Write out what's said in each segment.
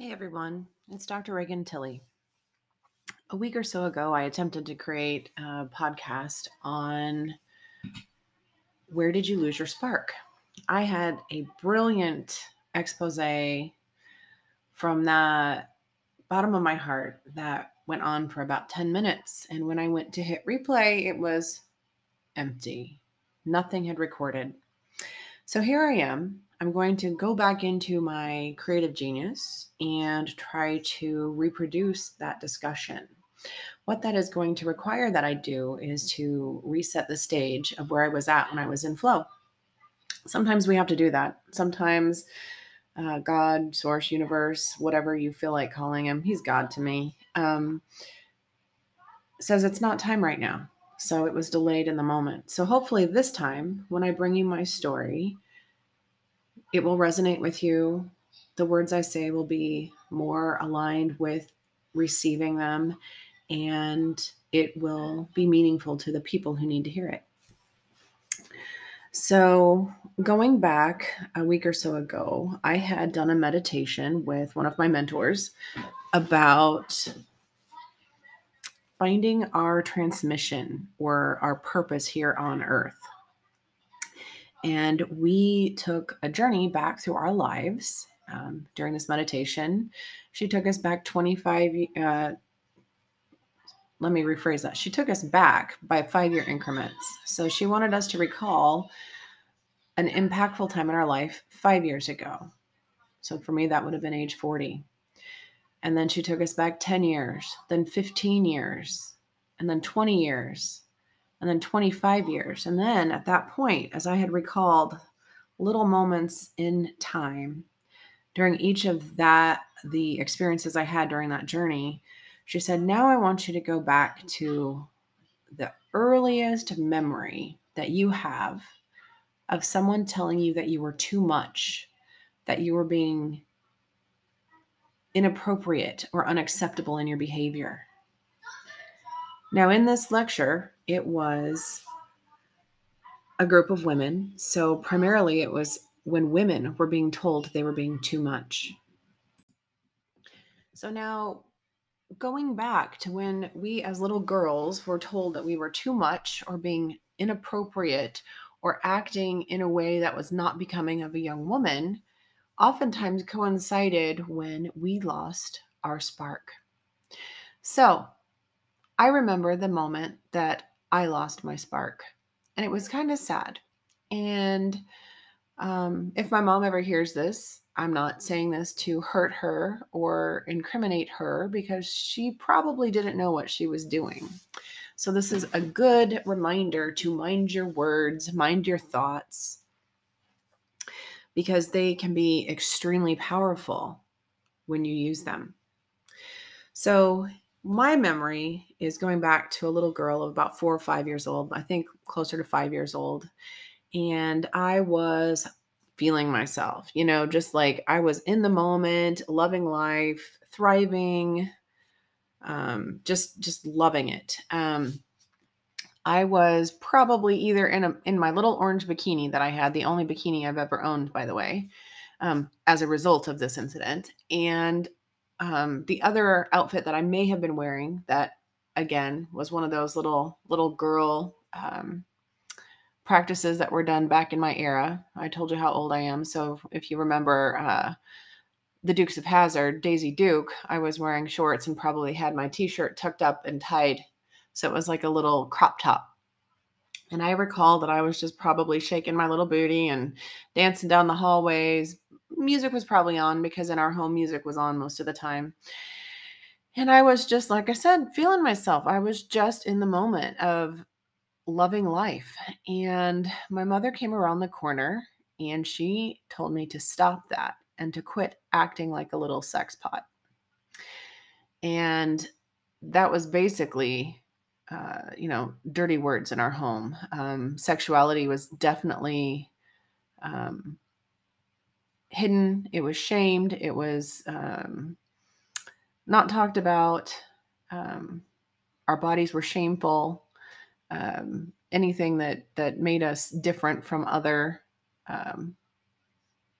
Hey everyone, it's Dr. Reagan Tilley. A week or so ago, I attempted to create a podcast on where did you lose your spark? I had a brilliant expose from the bottom of my heart that went on for about 10 minutes. And when I went to hit replay, it was empty. Nothing had recorded. So here I am I'm going to go back into my creative genius and try to reproduce that discussion. What that is going to require that I do is to reset the stage of where I was at when I was in flow. Sometimes we have to do that. Sometimes uh, God, source, universe, whatever you feel like calling him, he's God to me, um, says it's not time right now. So it was delayed in the moment. So hopefully, this time, when I bring you my story, it will resonate with you. The words I say will be more aligned with receiving them, and it will be meaningful to the people who need to hear it. So, going back a week or so ago, I had done a meditation with one of my mentors about finding our transmission or our purpose here on earth. And we took a journey back through our lives um, during this meditation. She took us back 25, uh, let me rephrase that. She took us back by five year increments. So she wanted us to recall an impactful time in our life five years ago. So for me, that would have been age 40. And then she took us back 10 years, then 15 years, and then 20 years, and then 25 years. And then at that point, as I had recalled little moments in time during each of that, the experiences I had during that journey, she said, Now I want you to go back to the earliest memory that you have of someone telling you that you were too much, that you were being inappropriate or unacceptable in your behavior. Now, in this lecture, it was a group of women. So, primarily, it was when women were being told they were being too much. So, now going back to when we as little girls were told that we were too much or being inappropriate or acting in a way that was not becoming of a young woman, oftentimes coincided when we lost our spark. So, I remember the moment that I lost my spark, and it was kind of sad. And um, if my mom ever hears this, I'm not saying this to hurt her or incriminate her because she probably didn't know what she was doing. So, this is a good reminder to mind your words, mind your thoughts, because they can be extremely powerful when you use them. So, my memory is going back to a little girl of about four or five years old, I think closer to five years old. And I was feeling myself, you know, just like I was in the moment, loving life, thriving, um, just just loving it. Um, I was probably either in a in my little orange bikini that I had, the only bikini I've ever owned, by the way, um, as a result of this incident, and um, the other outfit that I may have been wearing that again was one of those little little girl um, practices that were done back in my era. I told you how old I am, so if you remember uh, the Dukes of Hazzard, Daisy Duke, I was wearing shorts and probably had my t-shirt tucked up and tied, so it was like a little crop top. And I recall that I was just probably shaking my little booty and dancing down the hallways, music was probably on because in our home music was on most of the time. And I was just, like I said, feeling myself. I was just in the moment of loving life. And my mother came around the corner and she told me to stop that and to quit acting like a little sex pot. And that was basically, uh, you know, dirty words in our home. Um, sexuality was definitely um, hidden, it was shamed, it was um, not talked about. Um, our bodies were shameful. Um, anything that that made us different from other um,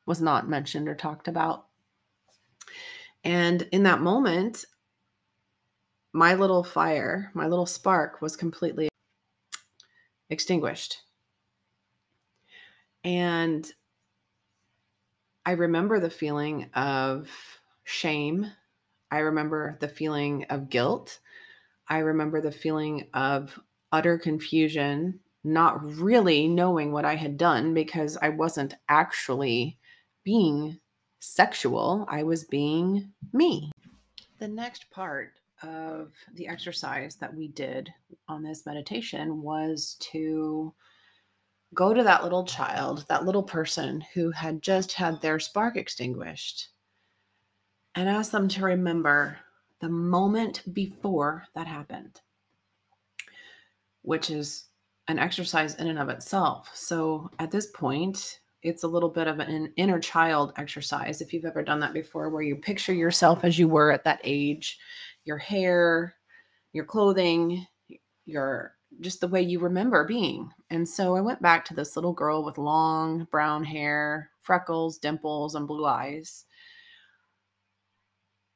was not mentioned or talked about. And in that moment, my little fire, my little spark was completely extinguished. And I remember the feeling of shame. I remember the feeling of guilt. I remember the feeling of utter confusion, not really knowing what I had done because I wasn't actually being sexual, I was being me. The next part of the exercise that we did on this meditation was to go to that little child, that little person who had just had their spark extinguished, and ask them to remember the moment before that happened, which is an exercise in and of itself. So at this point, it's a little bit of an inner child exercise if you've ever done that before where you picture yourself as you were at that age your hair your clothing your just the way you remember being and so i went back to this little girl with long brown hair freckles dimples and blue eyes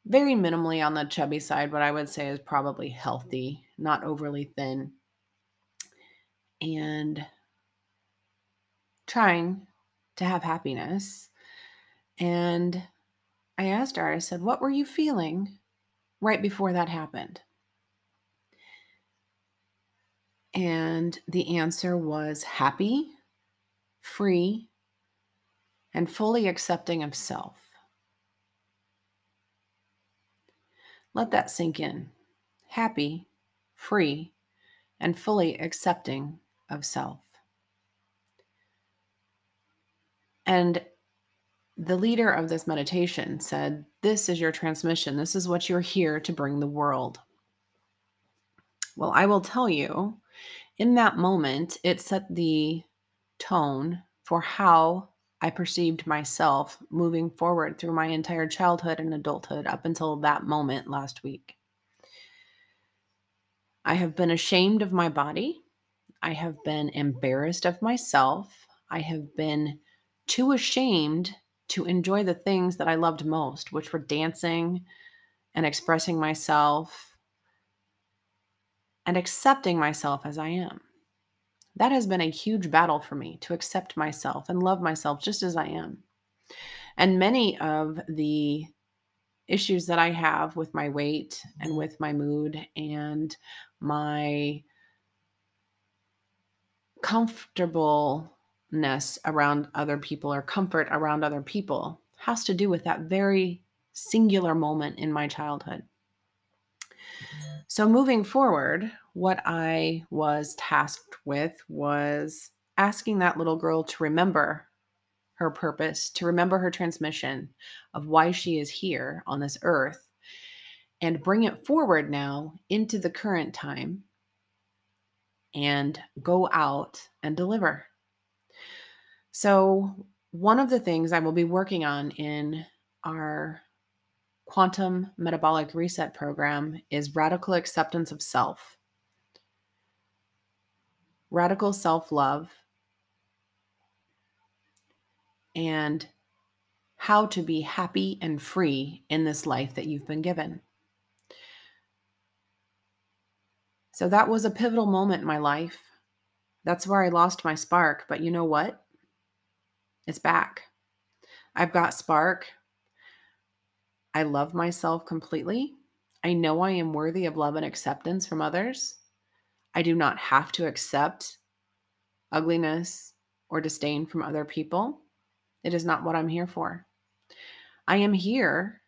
very minimally on the chubby side what i would say is probably healthy not overly thin and trying to have happiness. And I asked her, I said, What were you feeling right before that happened? And the answer was happy, free, and fully accepting of self. Let that sink in. Happy, free, and fully accepting of self. And the leader of this meditation said, This is your transmission. This is what you're here to bring the world. Well, I will tell you, in that moment, it set the tone for how I perceived myself moving forward through my entire childhood and adulthood up until that moment last week. I have been ashamed of my body. I have been embarrassed of myself. I have been too ashamed to enjoy the things that I loved most, which were dancing and expressing myself and accepting myself as I am. That has been a huge battle for me to accept myself and love myself just as I am. And many of the issues that I have with my weight and mm-hmm. with my mood and my comfortableness around other people or comfort around other people has to do with that very singular moment in my childhood. So, moving forward, what I was tasked with was asking that little girl to remember her purpose, to remember her transmission of why she is here on this earth, and bring it forward now into the current time and go out and deliver. So, one of the things I will be working on in our quantum metabolic reset program is radical acceptance of self, radical self love, and how to be happy and free in this life that you've been given. So that was a pivotal moment in my life. That's where I lost my spark. But you know what? It's back. I've got spark. I love myself completely. I know I am worthy of love and acceptance from others. I do not have to accept ugliness or disdain from other people. It is not what I'm here for. I am here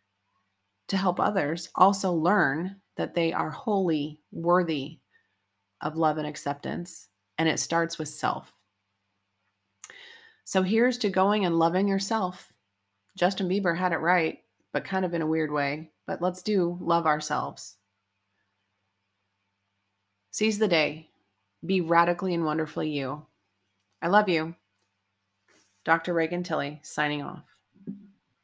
to help others also learn that they are wholly worthy of love and acceptance. And it starts with self. So here's to going and loving yourself. Justin Bieber had it right, but kind of in a weird way. But let's do love ourselves. Seize the day. Be radically and wonderfully you. I love you. Dr. Reagan Tilly signing off.